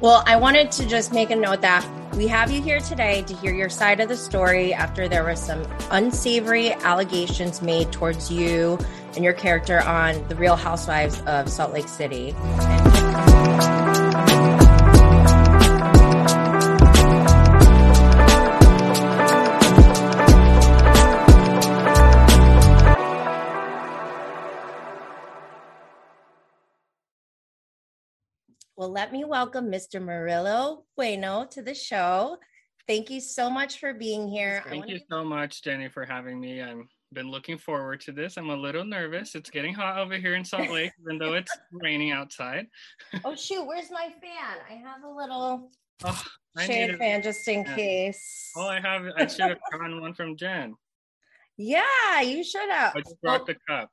Well, I wanted to just make a note that we have you here today to hear your side of the story after there were some unsavory allegations made towards you and your character on The Real Housewives of Salt Lake City. Let me welcome Mr. Murilo Bueno to the show. Thank you so much for being here. Thank you so much, Jenny, for having me. I've been looking forward to this. I'm a little nervous. It's getting hot over here in Salt Lake, even though it's raining outside. oh shoot, where's my fan? I have a little oh, shade fan just in case. Oh, I have. I should have gotten one from Jen. Yeah, you should have. I just brought well, the cup.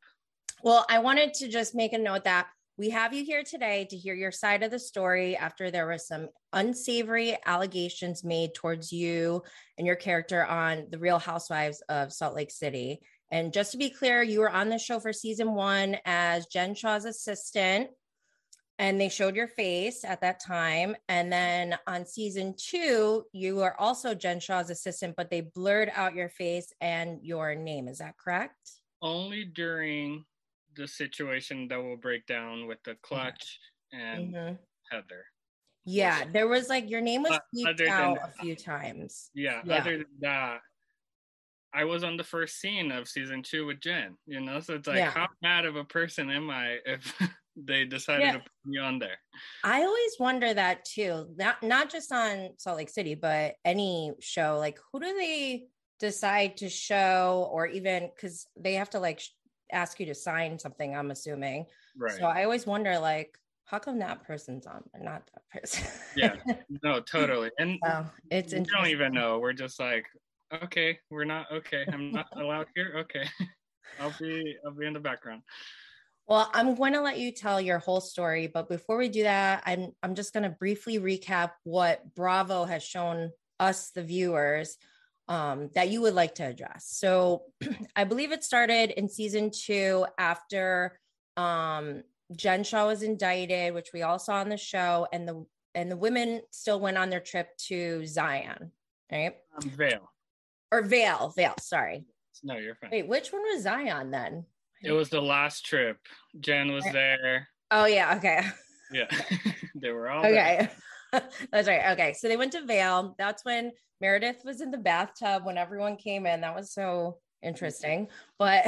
Well, I wanted to just make a note that we have you here today to hear your side of the story after there were some unsavory allegations made towards you and your character on The Real Housewives of Salt Lake City. And just to be clear, you were on the show for season one as Jen Shah's assistant, and they showed your face at that time. And then on season two, you were also Jen Shah's assistant, but they blurred out your face and your name. Is that correct? Only during the situation that will break down with the clutch and mm-hmm. Heather. Yeah, there was like your name was beeped out a few times. Yeah, yeah, other than that, I was on the first scene of season two with Jen, you know, so it's like, yeah. how bad of a person am I if they decided yeah. to put me on there? I always wonder that too, not not just on Salt Lake City, but any show. Like, who do they decide to show, or even because they have to like ask you to sign something, I'm assuming. Right. So I always wonder like how come that person's on but not that person? yeah. No, totally. And it's we don't even know. We're just like, okay, we're not okay. I'm not allowed here. Okay. I'll be I'll be in the background. Well, I'm going to let you tell your whole story, but before we do that, I'm I'm just going to briefly recap what Bravo has shown us the viewers um, that you would like to address. So I believe it started in season two after um, Jen Shah was indicted, which we all saw on the show, and the and the women still went on their trip to Zion, right? Um, Vail. Or Vail, Vail, sorry. No, you're fine. Wait, which one was Zion then? It was the last trip. Jen was there. Oh yeah, okay. Yeah. they were all okay. That's right. Okay. So they went to Vail. That's when Meredith was in the bathtub when everyone came in. That was so interesting. But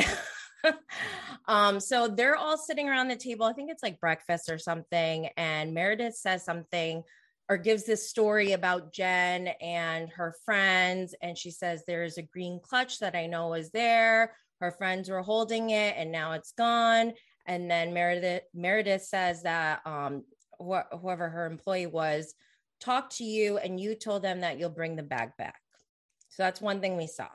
um, so they're all sitting around the table. I think it's like breakfast or something. And Meredith says something or gives this story about Jen and her friends. And she says, There's a green clutch that I know is there. Her friends were holding it and now it's gone. And then Meredith Meredith says that um, wh- whoever her employee was talked to you and you told them that you'll bring the bag back. So that's one thing we saw.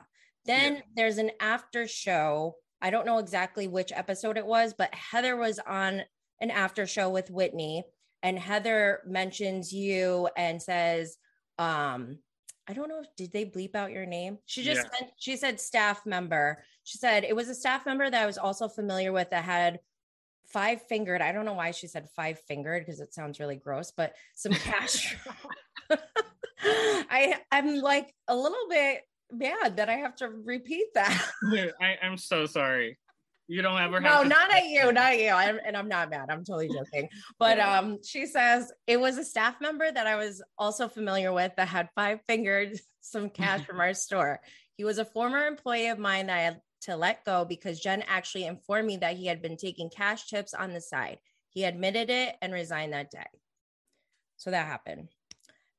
Then yeah. there's an after show. I don't know exactly which episode it was, but Heather was on an after show with Whitney and Heather mentions you and says, um, I don't know if did they bleep out your name? She just yeah. she said staff member. She said it was a staff member that I was also familiar with that had five fingered. I don't know why she said five fingered because it sounds really gross, but some cash. I I'm like a little bit mad that I have to repeat that. I, am so sorry. You don't ever have. No, not at you, not at you. I'm, and I'm not mad. I'm totally joking. But yeah. um, she says it was a staff member that I was also familiar with that had five fingered some cash from our store. He was a former employee of mine that I had to let go because Jen actually informed me that he had been taking cash tips on the side. He admitted it and resigned that day. So that happened.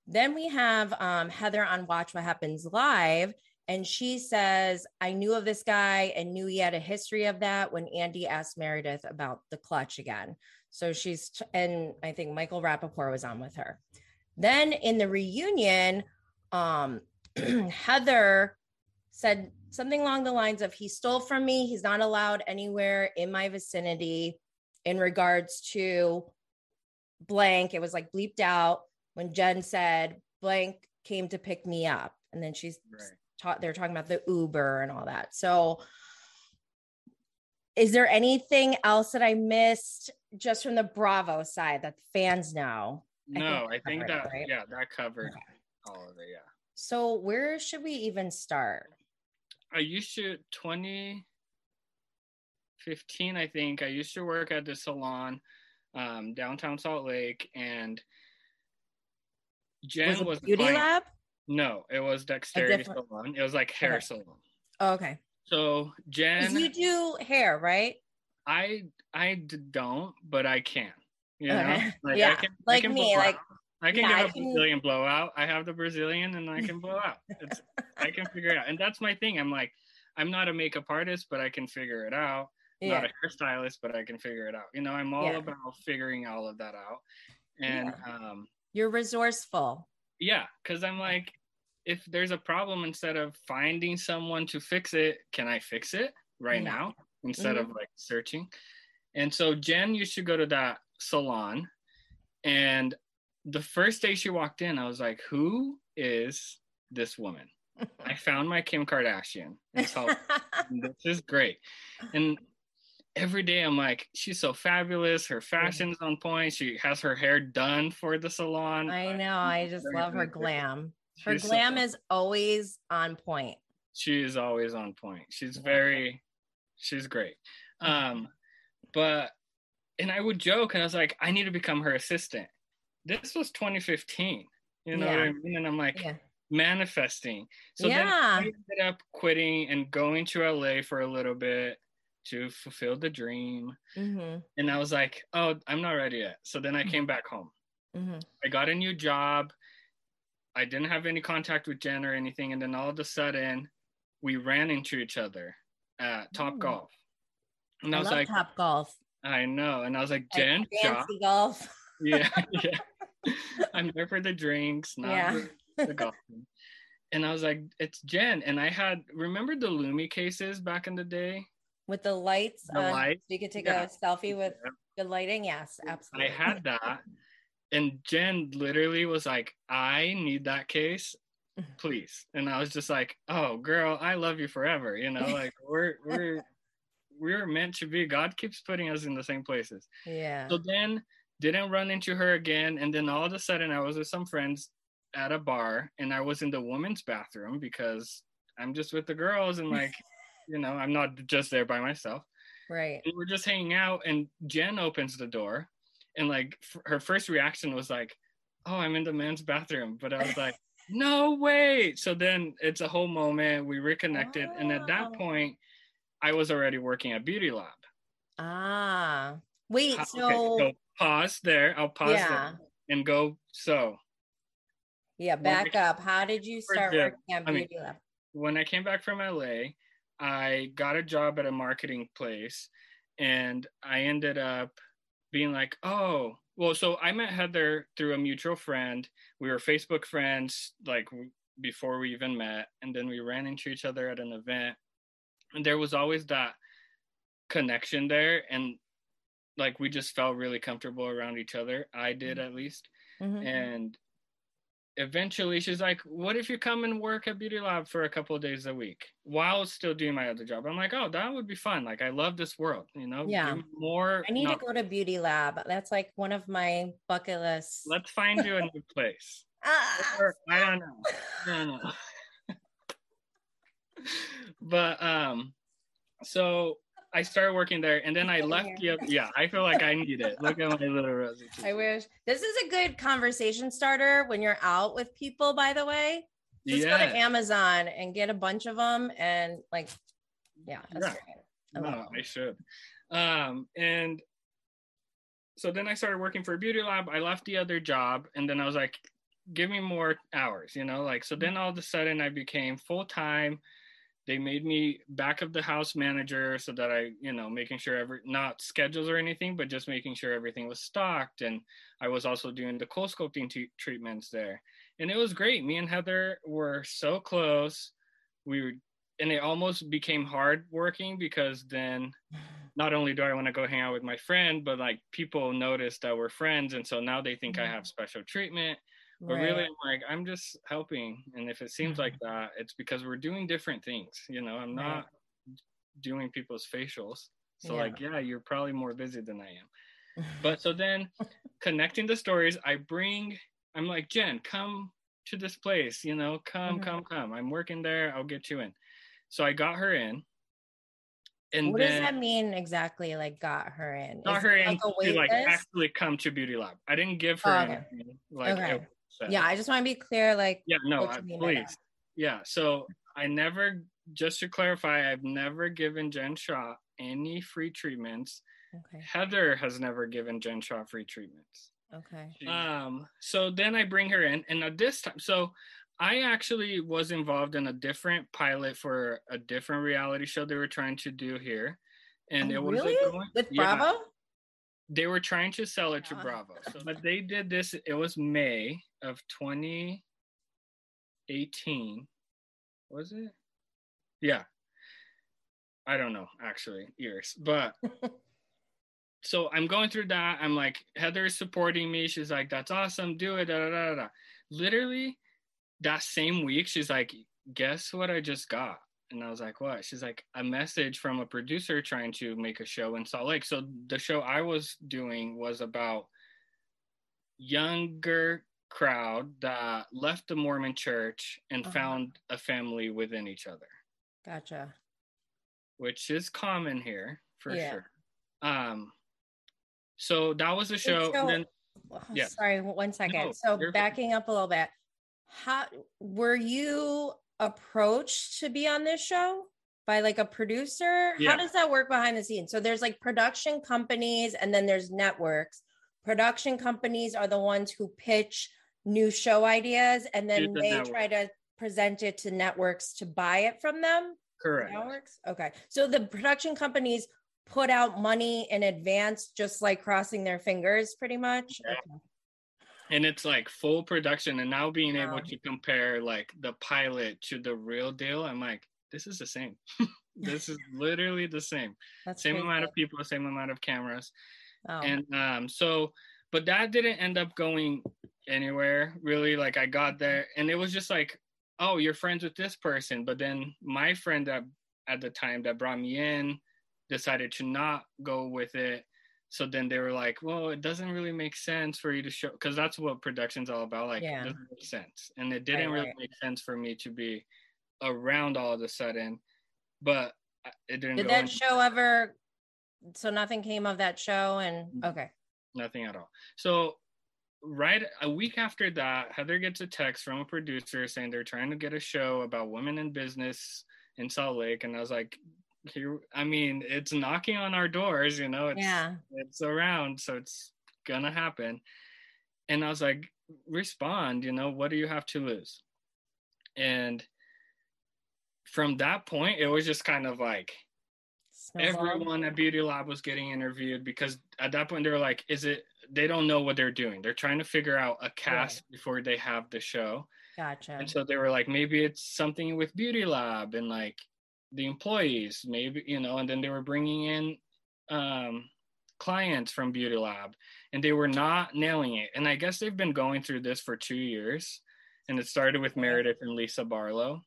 Then we have um, Heather on Watch What Happens Live. And she says, I knew of this guy and knew he had a history of that when Andy asked Meredith about the clutch again. So she's, and I think Michael Rapaport was on with her. Then in the reunion, um, Heather said something along the lines of he stole from me he's not allowed anywhere in my vicinity in regards to blank it was like bleeped out when jen said blank came to pick me up and then she's right. taught they're talking about the uber and all that so is there anything else that i missed just from the bravo side that the fans know No, I think, I think that, right? yeah, that covered okay. all of it. Yeah. So where should we even start? I used to 2015, I think. I used to work at the salon um, downtown Salt Lake, and Jen was, was beauty lab. No, it was dexterity salon. It was like hair okay. salon. Oh, okay. So Jen, you do hair, right? I I don't, but I can. You know, okay. like, yeah, can, like me, like I can yeah, give I a can... Brazilian blowout. I have the Brazilian, and I can blow out. It's I can figure it out, and that's my thing. I'm like, I'm not a makeup artist, but I can figure it out. Yeah. Not a hairstylist, but I can figure it out. You know, I'm all yeah. about figuring all of that out, and um, you're resourceful. Yeah, because I'm like, if there's a problem, instead of finding someone to fix it, can I fix it right now instead mm-hmm. of like searching? And so Jen you should go to that salon, and the first day she walked in, I was like, who is this woman? I found my Kim Kardashian. this is great. And every day I'm like, she's so fabulous. Her fashion's on point. She has her hair done for the salon. I know. I just love her glam. Her she's glam so, is always on point. She is always on point. She's very, she's great. Um, but and I would joke and I was like, I need to become her assistant this was 2015 you know yeah. what i mean? And i'm like yeah. manifesting. So yeah. then i ended up quitting and going to la for a little bit to fulfill the dream. Mm-hmm. and i was like oh i'm not ready yet. So then i mm-hmm. came back home. Mm-hmm. i got a new job. I didn't have any contact with jen or anything. And then all of a sudden we ran into each other at top golf. And i, I was like top golf. I know. And i was like jen fancy golf. Yeah yeah I'm there for the drinks, not yeah. the, golfing. And I was like, it's Jen. And I had remember the LuMee cases back in the day? With the lights. The uh, lights. So you could take yeah. a selfie with yeah. the lighting. Yes, absolutely. I had that. And Jen literally was like, I need that case, please. And I was just like, oh girl, I love you forever. You know, like we're we're we're meant to be. God keeps putting us in the same places. Yeah. So then didn't run into her again. And then all of a sudden, I was with some friends at a bar and I was in the women's bathroom because I'm just with the girls and like, you know, I'm not just there by myself. Right. And we're just hanging out and Jen opens the door and like f- her first reaction was like, oh, I'm in the men's bathroom. But I was like, no way. So then it's a whole moment. We reconnected. Oh. And at that point, I was already working at Beauty Lab. Ah, wait. so, okay, so pause there. I'll pause yeah. there and go. So, yeah, back up. How did you start working at Beauty I mean, Lab? When I came back from LA, I got a job at a marketing place, and I ended up being like, oh, well. So I met Heather through a mutual friend. We were Facebook friends, like before we even met, and then we ran into each other at an event, and there was always that connection there and like we just felt really comfortable around each other. I did mm-hmm. at least. Mm-hmm. And eventually she's like, What if you come and work at Beauty Lab for a couple of days a week while still doing my other job? I'm like, Oh, that would be fun. Like, I love this world, you know? Yeah. More. I need to go to Beauty Lab. That's like one of my bucket lists. Let's find you a new place. ah, or, I don't know. I don't know. but, um, so I started working there, and then I left. The, yeah, I feel like I need it. Look at my little rosy. I wish this is a good conversation starter when you're out with people. By the way, just yeah. go to Amazon and get a bunch of them, and like, yeah, yeah. I no, I should. Um, and so then I started working for a beauty lab. I left the other job, and then I was like, give me more hours, you know, like so. Then all of a sudden, I became full time they made me back of the house manager so that I, you know, making sure every not schedules or anything, but just making sure everything was stocked. And I was also doing the CoolSculpting t- treatments there, and it was great. Me and Heather were so close. We were, and it almost became hard working because then, not only do I want to go hang out with my friend, but like people notice that we're friends, and so now they think mm-hmm. I have special treatment but right. really i'm like i'm just helping and if it seems like mm-hmm. that it's because we're doing different things you know i'm not right. doing people's facials so yeah. like yeah you're probably more busy than i am But so then connecting the stories, I bring, I'm like, Jen, come to this place, you know, come, Mhm. come, come. I'm working there. I'll get you in. So I got her in. And what then does that mean exactly? Like got her in? got Is her in like to like actually come to Beauty Lab. I didn't give her Oh, okay. anything. Like Okay. it set. Yeah, I just want to be clear. Like, Yeah, no, I- you mean by please. Yeah, so I never, just to clarify, I've never given Jen Shah any free treatments. okay, Heather has never given Jen Shah free treatments. okay, Um, so then I bring her in, and at this time, so I actually was involved in a different pilot for a different reality show they were trying to do here, and Oh, it was really with yeah, Bravo. They were trying to sell it to Ah. Bravo. So but they did this. It was May of 2018. Was it? Yeah. I don't know actually years, but so I'm going through that. I'm like Heather is supporting me. She's like, "That's awesome. Do it." Da, da, da, da. Literally, that same week, she's like, "Guess what I just got?" And I was like, "What?" She's like, "A message from a producer trying to make a show in Salt Lake." So the show I was doing was about younger crowd that left the Mormon church and Uh-huh. found a family within each other, Gotcha. which is common here for Yeah. sure. Um, so that was the show. so- then Oh, Yeah. Sorry, one second. No, so fine. backing up a little bit, how were you approached to be on this show by like a producer? Yeah. How does that work behind the scenes? So there's like production companies and then there's networks. Production companies are the ones who pitch new show ideas and then the they network. try to present it to networks to buy it from them. correct. That works? Okay. So the production companies put out money in advance, just like crossing their fingers, pretty much. Yeah. Okay. And it's like full production and now being able to compare like the pilot to the real deal i'm like this is the same. This is literally the same. That's same crazy. amount of people same amount of cameras. Oh, and um so but that didn't end up going anywhere really like i got there and it was just like oh you're friends with this person but then my friend that at the time that brought me in decided to not go with it so then they were like well it doesn't really make sense for you to show because that's what production's all about like Yeah. it doesn't make sense and it didn't Right, really right. make sense for me to be around all of a sudden but it didn't did that any- show ever? So nothing came of that show, and Mhm. okay, nothing at all. So right a week after that, Heather gets a text from a producer saying they're trying to get a show about women in business in Salt Lake, and I was like, I mean, it's knocking on our doors, you know, it's yeah, it's around, so it's gonna happen. And I was like, respond, you know, what do you have to lose? And from that point, it was just kind of like Snowball. everyone at Beauty Lab was getting interviewed because at that point they were like, is it they don't know what they're doing. They're trying to figure out a cast before they have the show. Gotcha. And so they were like, maybe it's something with Beauty Lab and like the employees, maybe, you know, and then they were bringing in um, clients from Beauty Lab and they were not nailing it. And I guess they've been going through this for two years. And it started with Meredith and Lisa Barlow.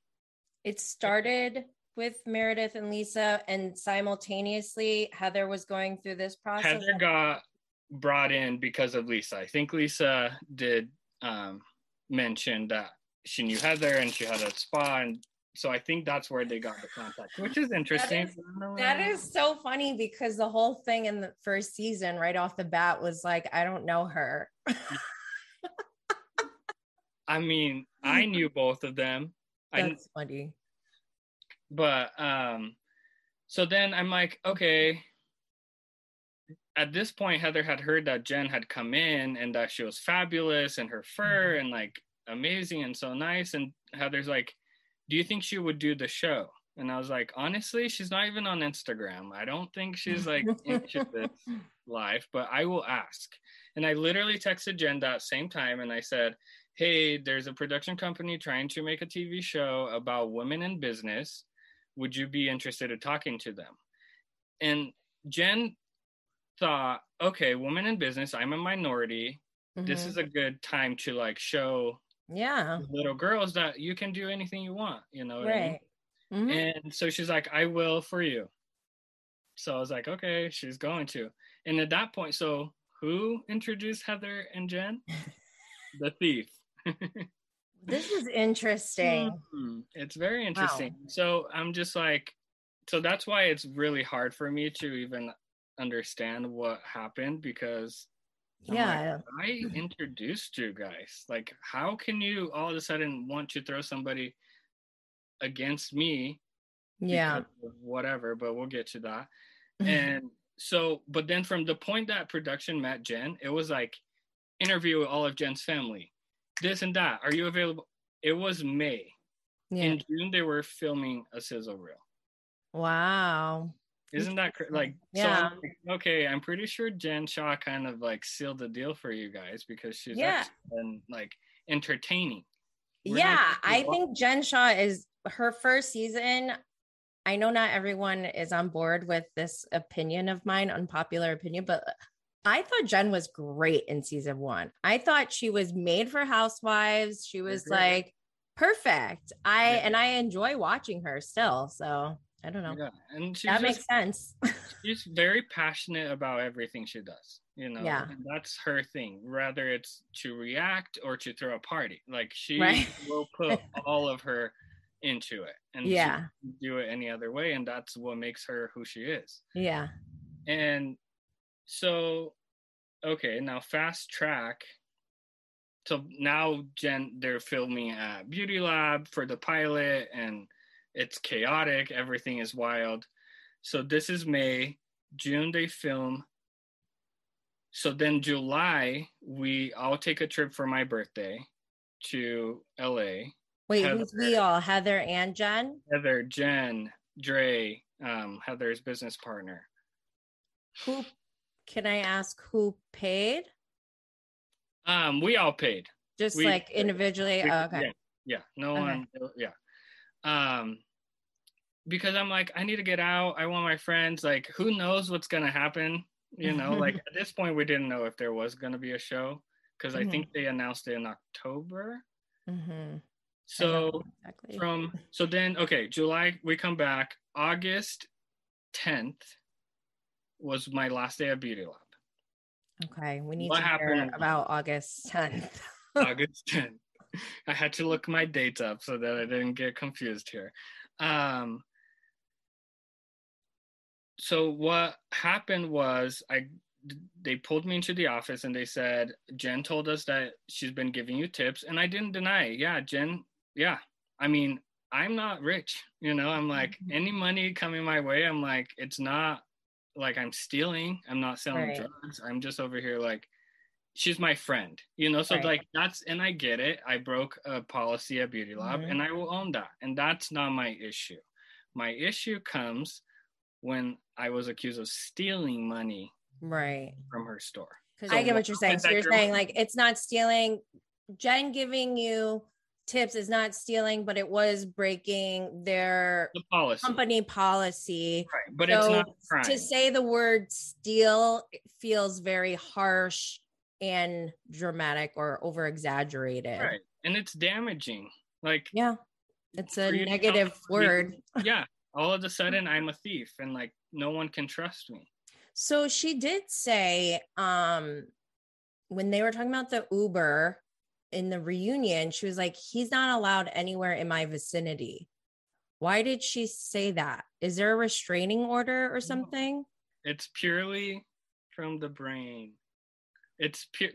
It started with Meredith and Lisa, and simultaneously Heather was going through this process. Heather got brought in because of Lisa. I think Lisa did um, mention that she knew Heather and she had a spa, and so I think that's where they got the contact, which is interesting. is- That is so funny because the whole thing in the first season, right off the bat, was like, I don't know her. I mean, I knew both of them, I, That's funny. but um, so then I'm like, okay. At this point, Heather had heard that Jen had come in and that she was fabulous and her fur and like amazing and so nice. And Heather's like, Do you think she would do the show? And I was like, Honestly, she's not even on Instagram. I don't think she's like into this life, but I will ask. And I literally texted Jen that same time and I said, Hey, there's a production company trying to make a TV show about women in business. Would you be interested in talking to them? And Jen thought, okay, women in business, I'm a minority. This Mhm. is a good time to like show yeah, little girls that you can do anything you want, you know what I mean? right. Mhm. And so she's like, I will for you. So I was like, okay, she's going to. And at that point, so who introduced Heather and Jen? the thief. this is interesting. Mm-hmm. It's very interesting. Wow. So I'm just like, so that's why it's really hard for me to even understand what happened because yeah like, i introduced you guys. Like how can you all of a sudden want to throw somebody against me yeah. whatever but we'll get to that. And so but then from the point that production met jen it was like interview with all of jen's family. This and that. Are you available? It was may. Yeah. in june they were filming a sizzle reel. Wow isn't that cr- like yeah? So like, okay, I'm pretty sure Jen Shah kind of like sealed the deal for you guys because she's yeah. been like entertaining. We're yeah, I think Jen Shah is her first season. I know not everyone is on board with this opinion of mine, unpopular opinion, but I thought Jen was great in season one. I thought she was made for housewives. She was like perfect. I yeah. and I enjoy watching her still. So I don't know. Yeah, and that just, makes sense. she's very passionate about everything she does. You know, yeah, and that's her thing. Whether it's to react or to throw a party, like she right? will put all of her into it, and yeah, do it any other way, and that's what makes her who she is. Yeah, and so, okay, now fast track. So now Jen, they're filming at Beauty Lab for the pilot, and it's chaotic, everything is wild. So this is May, June they film. So then July we all take a trip for my birthday to LA. Wait, Heather, who's we all? Heather and Jen? Heather, Jen, Dre, um, Heather's business partner. Who can I ask who paid? Um, we all paid. Just we, like individually. We, oh, okay. Yeah, yeah. No okay. one. Yeah. Um, because I'm like, I need to get out. I want my friends. Like, who knows what's gonna happen? You know, like at this point, we didn't know if there was gonna be a show because mm-hmm. I think mm-hmm. they announced it in October. Mm-hmm. So exactly. from so then okay, July we come back. August 10th was my last day at Beauty Lab. Okay, we need what to happened? hear about August 10th. August 10th. I had to look my dates up so that I didn't get confused here. Um, so what happened was I they pulled me into the office and they said Jen told us that she's been giving you tips and I didn't deny it. Yeah, Jen, yeah. I mean, I'm not rich, you know. I'm like mm-hmm. any money coming my way, I'm like it's not like I'm stealing. I'm not selling right. drugs. I'm just over here like she's my friend, you know. So right. like that's and I get it. I broke a policy at Beauty Lab mm-hmm. and I will own that. And that's not my issue. My issue comes when I was accused of stealing money right from her store. So I get what you're saying. So you're saying like it's not stealing. Jen giving you tips is not stealing, but it was breaking their the policy. company policy. Right, but so it's not crime. to say the word steal feels very harsh and dramatic or over exaggerated. Right, and it's damaging. Like yeah, it's a negative word. yeah, all of a sudden I'm a thief and like no one can trust me. So she did say um when they were talking about the Uber in the reunion, she was like, he's not allowed anywhere in my vicinity. Why did she say that? Is there a restraining order or something? It's purely from the brain. It's pure.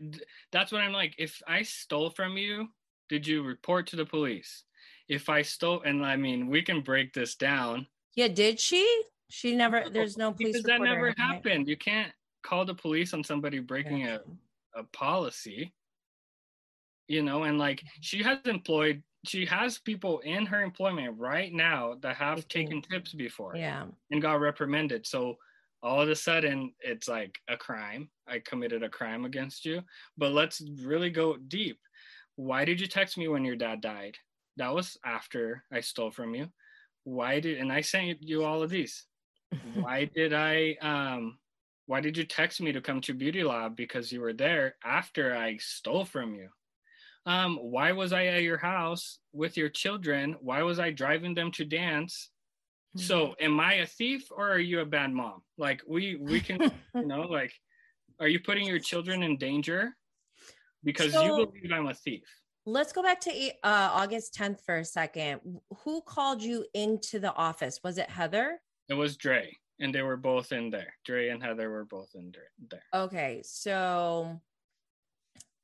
That's what I'm like. If I stole from you, did you report to the police? If I stole, and I mean, we can break this down. Yeah, did she? She never. There's no police. Because that never happened. You can't call the police on somebody breaking a, a policy. You know, and like mm-hmm. she has employed, she has people in her employment right now that have taken tips before. Yeah. And got reprimanded. So all of a sudden it's like a crime. I committed a crime against you. But let's really go deep. Why did you text me when your dad died? That was after I stole from you why did and i sent you all of these why did i um why did you text me to come to beauty lab because you were there after i stole from you um why was i at your house with your children why was i driving them to dance so mm-hmm. am i a thief or are you a bad mom like we we can you know like Are you putting your children in danger? Because So- you believe I'm a thief. Let's go back to uh, August 10th for a second. Who called you into the office? Was it Heather? It was Dre, and they were both in there. Dre and Heather were both in there. Okay, so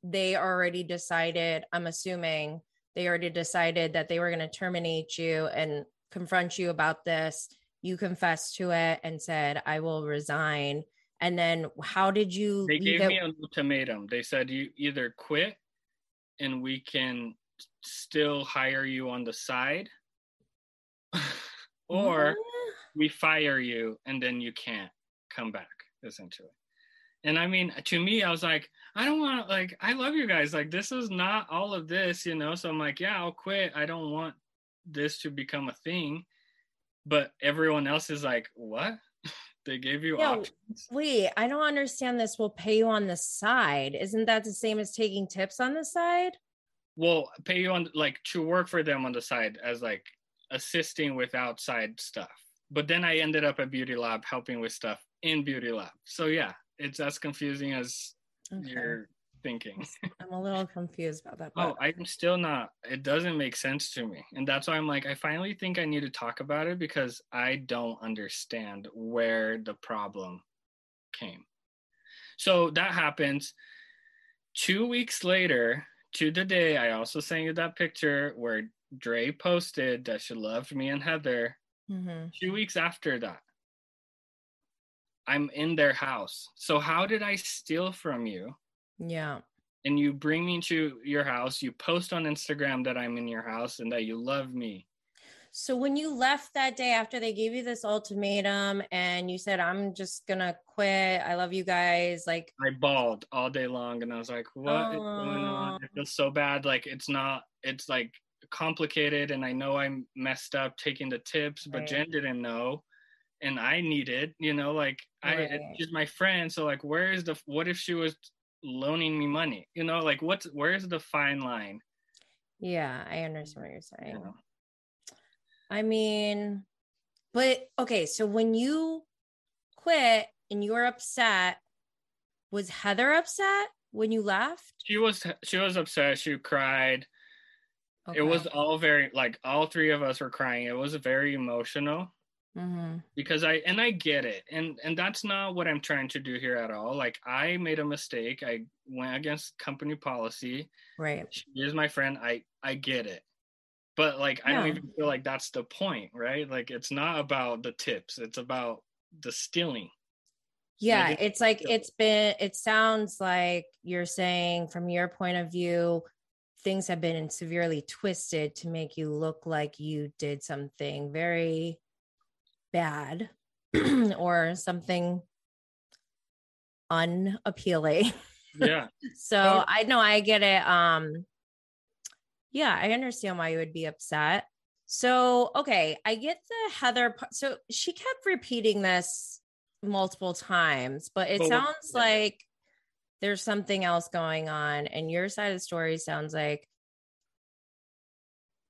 they already decided, I'm assuming they already decided that they were going to terminate you and confront you about this. You confessed to it and said, I will resign. And then how did you They gave it? me an ultimatum. They said you either quit, and we can still hire you on the side, or we fire you and then you can't come back essentially. And i mean to me i was like i don't want like i love you guys. Like this is not all of this you know? So i'm like yeah i'll quit. I don't want this to become a thing. But everyone else is like what? They gave you Yeah, options. Wait, I don't understand this. We'll pay you on the side. Isn't that the same as taking tips on the side? well pay you on like to work for them on the side as like assisting with outside stuff but then i ended up at beauty lab helping with stuff in beauty lab. So yeah it's as confusing as Okay. you're thinking. I'm a little confused about that. oh i'm still not it doesn't make sense to me. And that's why i'm like i finally think i need to talk about it because i don't understand where the problem came. So that happens. Two weeks later to the day i also sent you that picture where dre posted that she loved me and heather Mhm. two weeks after that i'm in their house. So how did i steal from you? Yeah. and you bring me to your house you post on instagram that i'm in your house and that you love me. So when you left that day after they gave you this ultimatum and you said, I'm just gonna quit, I love you guys, like i bawled all day long and i was like what is going on? I feel so bad. Like it's not it's like complicated and i know i'm messed up taking the tips but Right. jen didn't know and i needed you know like i she's my friend so like where is the what if she was loaning me money you know like what's where's the fine line yeah, I understand what you're saying. you know? I mean, but okay, so when you quit and you're upset, was Heather upset when you left? she was she was upset she cried Okay. it was all very like all three of us were crying. It was very emotional. Mhm. because i and i get it. And and that's not what i'm trying to do here at all. Like i made a mistake. I went against company policy. Right. she is my friend. I i get it. But like i don't even feel like that's the point right? Like it's not about the tips. It's about the stealing. Yeah, it's like it's been it sounds like you're saying from your point of view things have been severely twisted to make you look like you did something very bad or something unappealing. yeah So. I know I get it. Um, yeah, I understand why you would be upset. So okay, I get the Heather. So she kept repeating this multiple times, but it sounds yeah. like there's something else going on, and your side of the story sounds like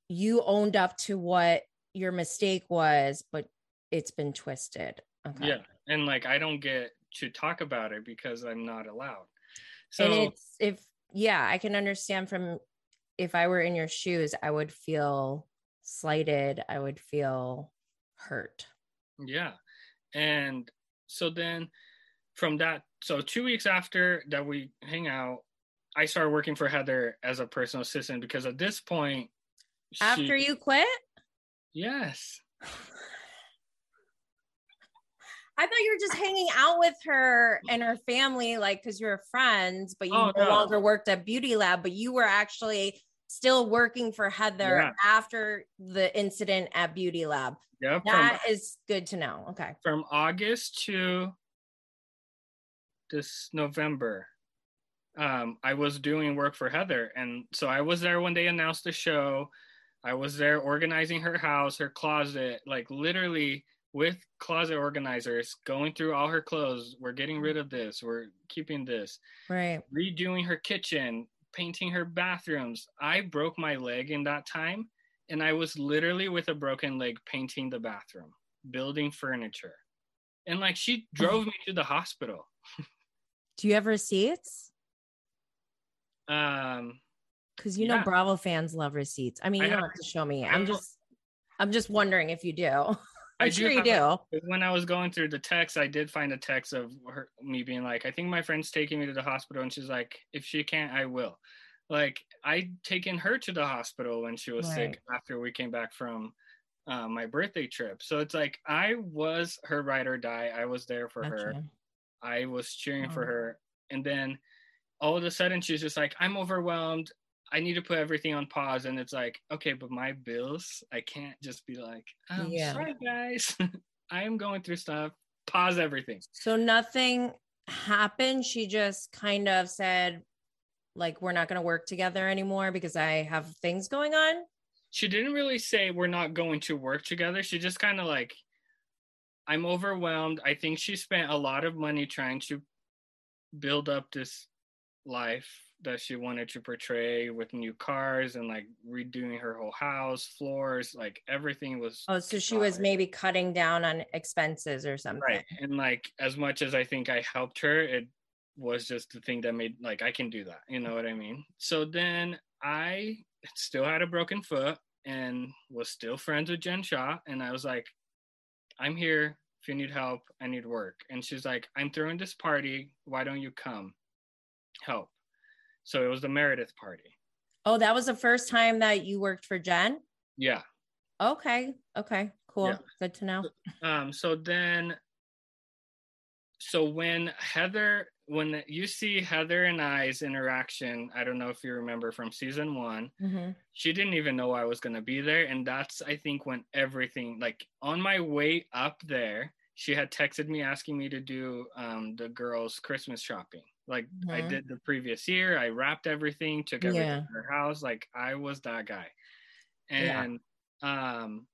you owned up to what your mistake was, but it's been twisted. Okay. yeah and like i don't get to talk about it because i'm not allowed so and it's if yeah i can understand from if i were in your shoes i would feel slighted i would feel hurt Yeah. And so then from that, so two weeks after that we hang out, I started working for Heather as a personal assistant because at this point, she- after you quit? Yes, i thought you were just hanging out with her and her family like because you're friends but you Oh, no no. longer worked at beauty lab but you were actually still working for heather Yeah. after the incident at beauty lab. Yeah, from, That is good to know. Okay. from August to this November, um, I was doing work for Heather. And so I was there when they announced the show. I was there organizing her house, her closet, like literally with closet organizers, going through all her clothes. We're getting rid of this, we're keeping this, right redoing her kitchen, painting her bathrooms. I broke my leg in that time. And I was literally with a broken leg painting the bathroom, building furniture. And like she drove me to the hospital. Do you ever see receipts? Um, Because you know Bravo fans love receipts. I mean, I you don't have- have to show me. I'm just, I'm just wondering if you do. I'm I do sure you do. when I was going through the text, I did find a text of her, me being like, I think my friend's taking me to the hospital, and she's like, if she can't, I will. Like I'd taken her to the hospital when she was sick after we came back from uh, my birthday trip. So it's like I was her ride or die. I was there for her. I was cheering for oh. her, and then all of a sudden she's just like, I'm overwhelmed. I need to put everything on pause, and it's like, okay, but my bills, I can't just be like, I'm Yeah. sorry, guys, I am going through stuff. Pause everything. So nothing happened. She just kind of said, like, we're not going to work together anymore because I have things going on. She didn't really say we're not going to work together. She just kind of like, I'm overwhelmed. I think she spent a lot of money trying to build up this life that she wanted to portray with new cars and like redoing her whole house, floors, like everything was Oh, so she was maybe cutting down on expenses or something. right. And like as much as I think I helped her, it was just the thing that made like I can do that. You know what I mean? So then I still had a broken foot and was still friends with Jen Shah. And I was like, I'm here. If you need help, I need work. And she's like, I'm throwing this party. Why don't you come help? So it was the Meredith party. Oh, that was the first time that you worked for Jen? Yeah. Okay. Okay. Cool. Yeah. Good to know. Um, so then, so when Heather, when you see Heather and I's interaction, I don't know if you remember from season one, Mhm. she didn't even know I was going to be there. And that's, I think, when everything, like on my way up there, she had texted me asking me to do um, the girls' Christmas shopping. Like I Mhm. did the previous year, I wrapped everything, took everything Yeah. to her house. Like I was that guy. Yeah. And um,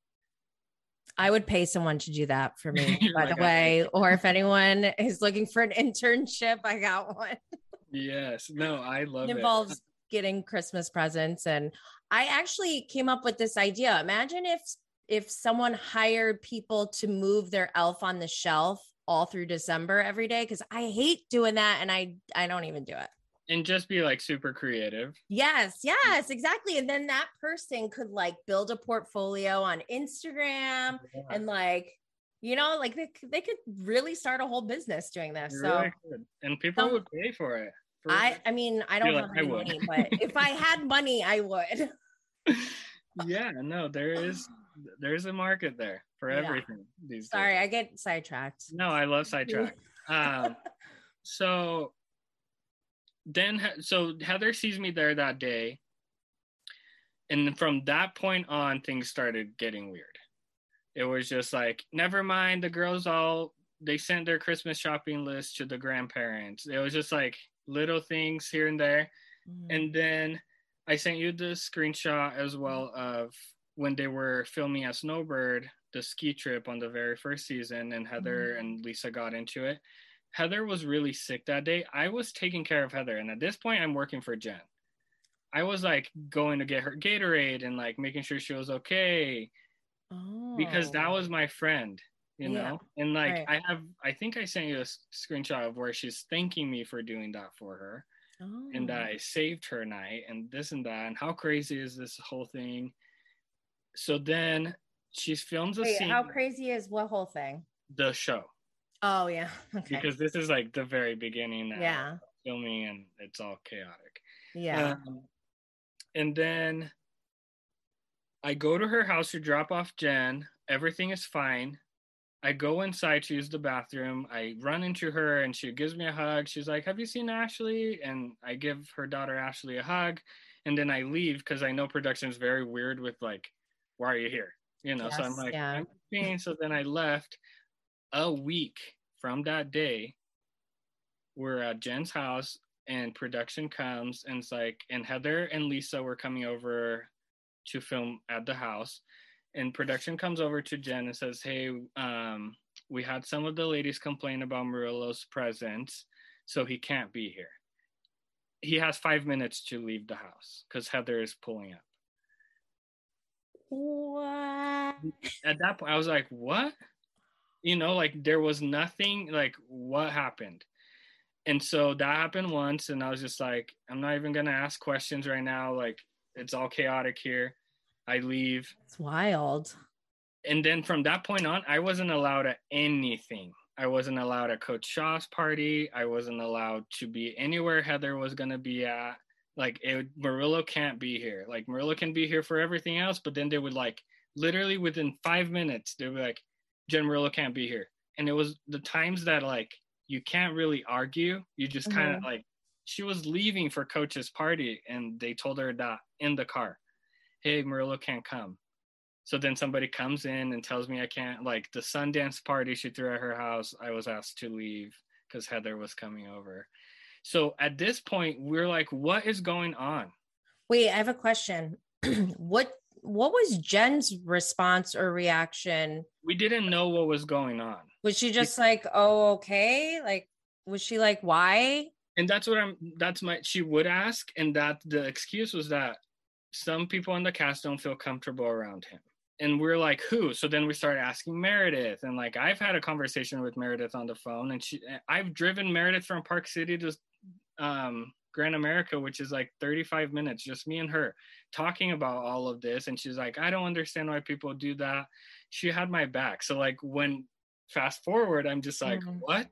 I would pay someone to do that for me, oh by like, the way. Or if anyone is looking for an internship, I got one. yes, no, I love it it. involves getting Christmas presents. And I actually came up with this idea. Imagine if if someone hired people to move their elf on the shelf all through December every day, because I hate doing that and I I don't even do it. And just be like super creative. Yes, yes, exactly. And then that person could like build a portfolio on Instagram and like, you know, like they, could- they could really start a whole business doing this. So really and people Some- would pay for it. For I, I mean, I don't have like, any money, but if I had money, I would. yeah, no, there is there's a market there for Yeah. everything these Sorry, days. I get sidetracked. No, I love sidetrack. um, so then, so Heather sees me there that day, and from that point on, things started getting weird. It was just like, never mind, the girls all they sent their Christmas shopping list to the grandparents. It was just like little things here and there. Mhm. And then I sent you the screenshot as well of when they were filming at Snowbird, the ski trip on the very first season, and Heather Mhm. and Lisa got into it. Heather was really sick that day. I was taking care of Heather, and at this point, I'm working for Jen. I was like going to get her Gatorade and like making sure she was okay because that Oh. was my friend, you Yeah, know. And like right. I have, I think I sent you a screenshot of where she's thanking me for doing that for her and Oh. I saved her night and this and that and how crazy is this whole thing? So then she films a Wait, scene how crazy is what whole thing? the show Oh yeah. Okay. because this is like the very beginning yeah. filming and it's all chaotic. Yeah. Um, and then I go to her house to drop off Jen. Everything is fine. I go inside to use the bathroom. I run into her and she gives me a hug. She's like, Have you seen Ashley? And I give her daughter Ashley a hug. And then I leave because I know production is very weird with like, Why are you here? You know, so I'm like, yeah. I'm. So then I left a week from that day. We're at Jen's house and production comes and it's like and Heather and Lisa were coming over to film at the house and production comes over to Jen and says, "Hey, um, we had some of the ladies complain about Murilo's presence, so he can't be here. He has five minutes to leave the house because Heather is pulling up." What? At that point, I was like, "What?" You know, like there was nothing. Like, what happened? and so that happened once and i was just like i'm not even gonna ask questions right now like it's all chaotic here i leave It's wild. and then from that point on i wasn't allowed at anything i wasn't allowed at coach shah's party i wasn't allowed to be anywhere heather was gonna be at like it murilo can't be here like murilo can be here for everything else but then they would like literally within five minutes they would be like jen murilo can't be here. And it was the times that like you can't really argue. You just kind of mm-hmm. like she was leaving for coach's party and they told her that in the car hey murilo can't come. So then somebody comes in and tells me i can't like the sundance party she threw at her house i was asked to leave because heather was coming over. So at this point we're like what is going on? Wait, I have a question. what what was Jen's response or reaction? we didn't know what was going on Was she just like, "Oh, okay"? Like was she like, "Why?" and that's what i'm that's my she would ask and that the excuse was that some people on the cast don't feel comfortable around him and we're like who so then we started asking meredith and like i've had a conversation with meredith on the phone and she i've driven meredith from park city to um grand america which is like 35 minutes just me and her talking about all of this and she's like i don't understand why people do that she had my back so like when fast forward i'm just like Mhm. what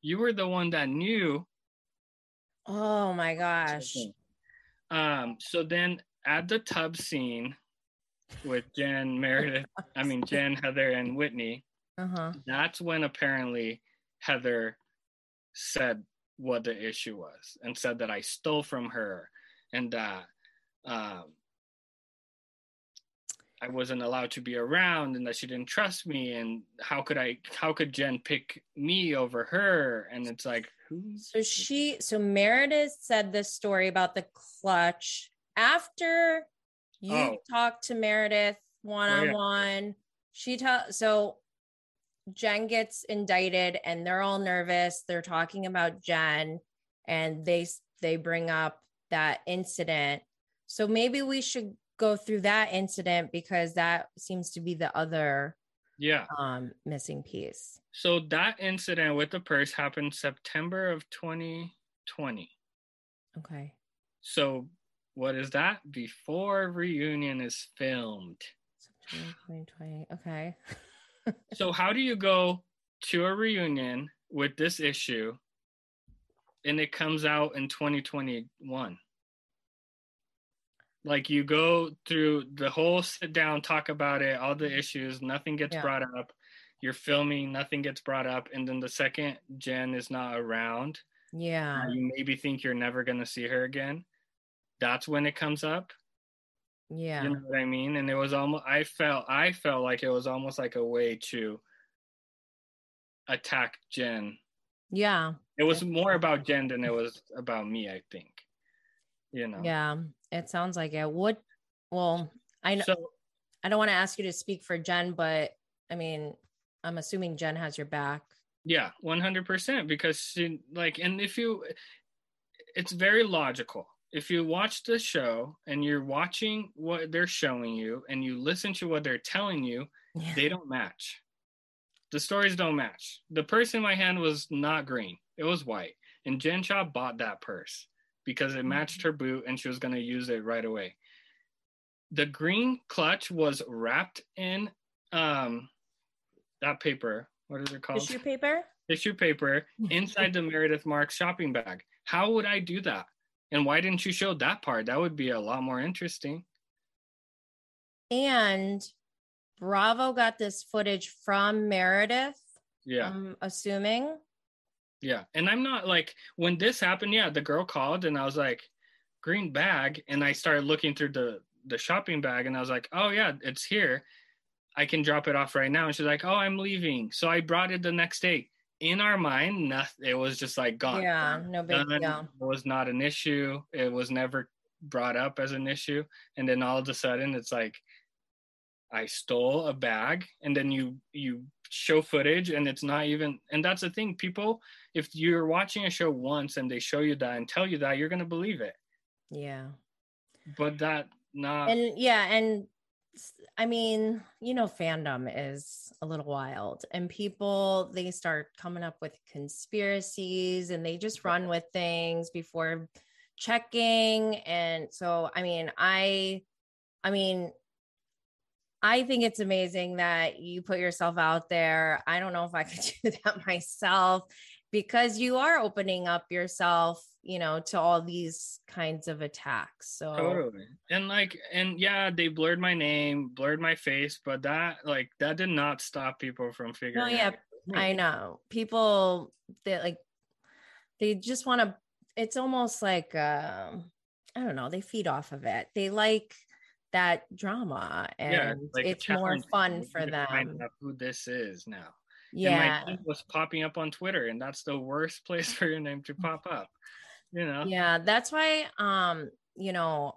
you were the one that knew Oh my gosh. um, so then at the tub scene with Jen, Meredith, I mean Jen, Heather, and Whitney, Uh-huh. that's when apparently Heather said what the issue was and said that I stole from her and that um, I wasn't allowed to be around and that she didn't trust me and how could I how could Jen pick me over her and it's like who's So she so Meredith said this story about the clutch after you Oh. talked to Meredith one on one. She tell so Jen gets indicted and they're all nervous. They're talking about Jen and they they bring up that incident. So maybe we should go through that incident because that seems to be the other yeah um missing piece. So that incident with the purse happened September of 2020. Okay. So what is that? Before reunion is filmed. September 2020. Okay. So how do you go to a reunion with this issue and it comes out in 2021? Like you go through the whole sit down, talk about it, all the issues, nothing gets Yeah. brought up. You're filming, nothing gets brought up, and then the second Jen is not around, Yeah. you maybe think you're never going to see her again that's when it comes up Yeah. you know what i mean and it was almost i felt i felt like it was almost like a way to attack jen Yeah. it was more about jen than it was about me i think you know Yeah. It sounds like it. What well, I know so I don't want to ask you to speak for Jen, but I mean, I'm assuming Jen has your back. yeah 100% because she like and if you it's very logical if you watch the show and you're watching what they're showing you and you listen to what they're telling you Yeah. they don't match. The stories don't match. The purse in my hand was not green, it was white. And Jen Shah bought that purse because it matched her boot and she was going to use it right away. The green clutch was wrapped in um, that paper. What is it called? Tissue paper? Tissue paper inside the Meredith Marks shopping bag. How would I do that? And why didn't you show that part? That would be a lot more interesting. And Bravo got this footage from Meredith. Yeah. I'm assuming. Yeah. And I'm not like when this happened, yeah, the girl called and I was like, green bag. And I started looking through the the shopping bag and I was like, oh yeah, it's here. I can drop it off right now. And she's like, oh, I'm leaving. So I brought it the next day. In our mind, nothing it was just like gone. Yeah, no big deal. It was not an issue. It was never brought up as an issue. And then all of a sudden it's like I stole a bag and then you you show footage and it's not even and that's the thing people if you're watching a show once and they show you that and tell you that you're going to believe it Yeah. but that not And yeah, and I mean, you know, fandom is a little wild, and people they start coming up with conspiracies and they just run with things before checking. And so, I mean, I, I mean, I think it's amazing that you put yourself out there. I don't know if I could do that myself because you are opening up yourself you know to all these kinds of attacks. So totally. And like and yeah they blurred my name blurred my face but that like that did not stop people from figuring no yeah i know. People that like they just want to it's almost like um i don't know they feed off of it. They like that drama and yeah, like it's more fun for them. who this is now yeah and my name was popping up on twitter and that's the worst place for your name to pop up you know? Yeah that's why um you know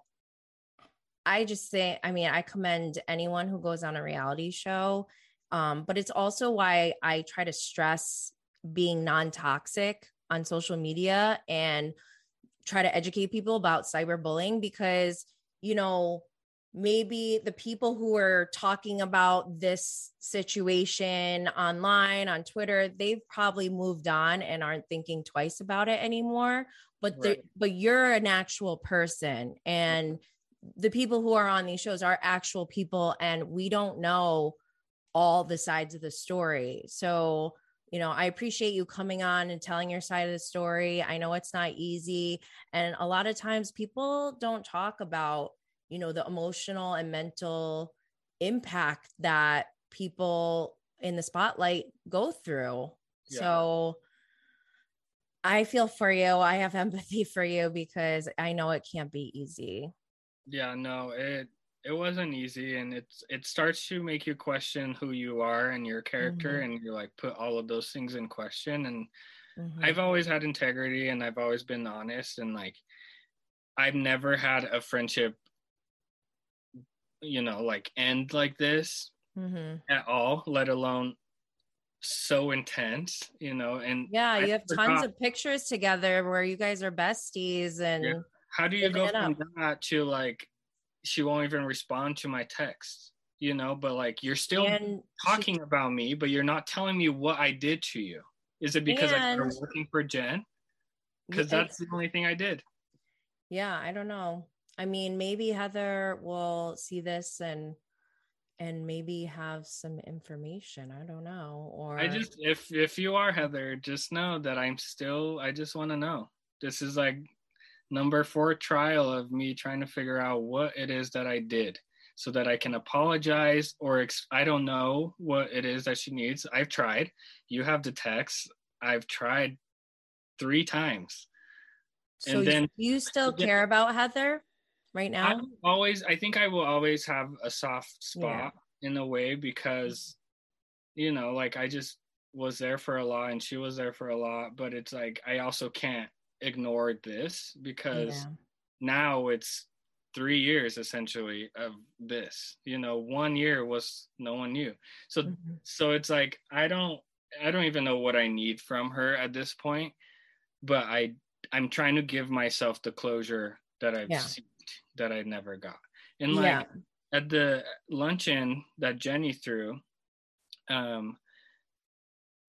i just say i mean i commend anyone who goes on a reality show um but it's also why i try to stress being non-toxic on social media and try to educate people about cyberbullying because you know maybe the people who are talking about this situation online on Twitter, they've probably moved on and aren't thinking twice about it anymore. But right. but you're an actual person, and the people who are on these shows are actual people, and we don't know all the sides of the story. So you know, I appreciate you coming on and telling your side of the story. I know it's not easy. And a lot of times people don't talk about you know the emotional and mental impact that people in the spotlight go through yeah. so i feel for you i have empathy for you because i know it can't be easy yeah no it it wasn't easy and it's it starts to make you question who you are and your character mm-hmm. and you like put all of those things in question and mm-hmm. i've always had integrity and i've always been honest and like i've never had a friendship you know like end like this mm-hmm. at all let alone so intense you know and yeah I you have forgot, tons of pictures together where you guys are besties and yeah. how do you go from that to like she won't even respond to my text you know but like you're still and talking she, about me but you're not telling me what i did to you. Is it because i started working for jen? Because that's the only thing i did. Yeah i don't know I mean, maybe Heather will see this and and maybe have some information. I don't know. Or I just if if you are Heather, just know that I'm still I just want to know. This is like number 4 trial of me trying to figure out what it is that I did so that I can apologize or ex- I don't know what it is that she needs. I've tried. You have the text. I've tried 3 times. So and then you still care about Heather? Right now? I always, I think I will always have a soft spot yeah. in a way because, you know, like I just was there for a lot and she was there for a lot, but it's like I also can't ignore this because yeah. now it's three years essentially of this you know one year was no one knew so mm-hmm. so it's like i don't i don't even know what i need from her at this point but i i'm trying to give myself the closure that i've yeah. seen that I never got. And like yeah. at the luncheon that Jenny threw, um,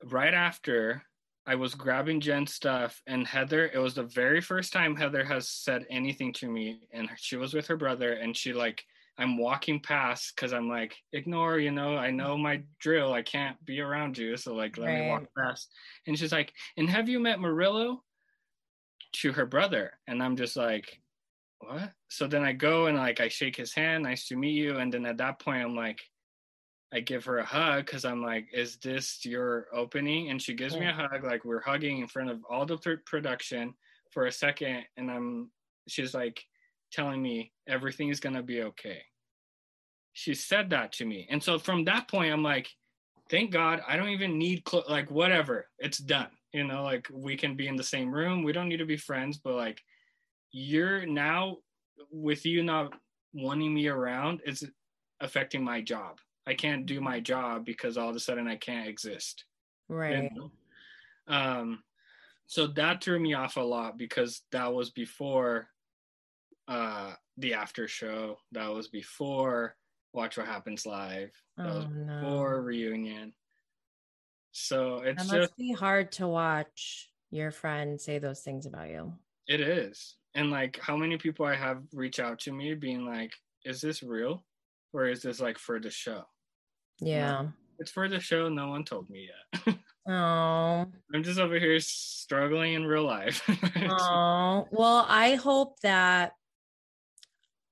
right after I was grabbing Jen's stuff and Heather, it was the very first time Heather has said anything to me. And she was with her brother and she like, I'm walking past because I'm like, ignore, you know, I know my drill. I can't be around you. So like, let right. me walk past. And she's like, and have you met Murilo? To her brother. And I'm just like, what? So then I go and like I shake his hand, nice to meet you. And then at that point, I'm like, I give her a hug because I'm like, is this your opening? And she gives yeah. me a hug, like we're hugging in front of all the production for a second. And I'm, she's like telling me everything is gonna be okay. She said that to me. And so from that point, I'm like, thank God I don't even need, cl- like, whatever, it's done. You know, like we can be in the same room. We don't need to be friends, but like, you're now with you not wanting me around it's affecting my job i can't do my job because all of a sudden i can't exist right you know? um so that threw me off a lot because that was before uh the after show that was before Watch What Happens Live. That Oh was no. before reunion. So That it's must just be hard to watch your friend say those things about you. it is. And like how many people I have reach out to me being like, is this real? Or is this like for the show? Yeah. It's for the show, no one told me yet. Oh. I'm just over here struggling in real life. Oh. Well, I hope that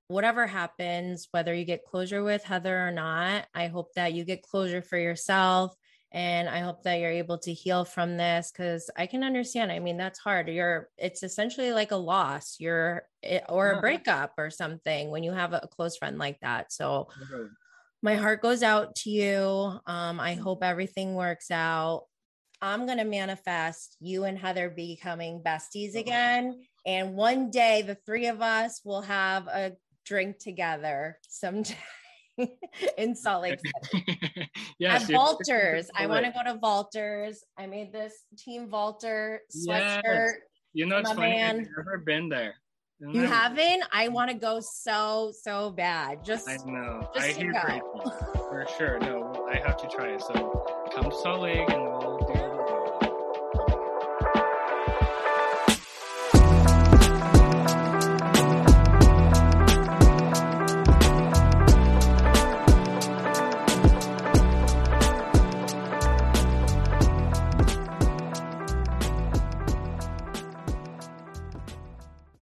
whatever happens, whether you get closure with Heather or not, I hope that you get closure for yourself. And I hope that you're able to heal from this because I can understand. I mean, that's hard. You're, it's essentially like a loss. You're, eh, or a breakup or something when you have a close friend like that. So, my heart goes out to you. Um, I mm-hmm. hope everything works out. I'm going to manifest you and Heather becoming besties uh-huh. again. And one day the three of us will have a drink together sometime in Salt Lake City. yes, At Vaulters. I want to go to Vaulters. I made this Team Vaulter Yes. sweatshirt. You know, it's funny. man. I've never been there. Isn't You that- haven't? I want to go so, so bad. Just I know. just I hear go. for sure. No, I have to try it. So come to Salt Lake and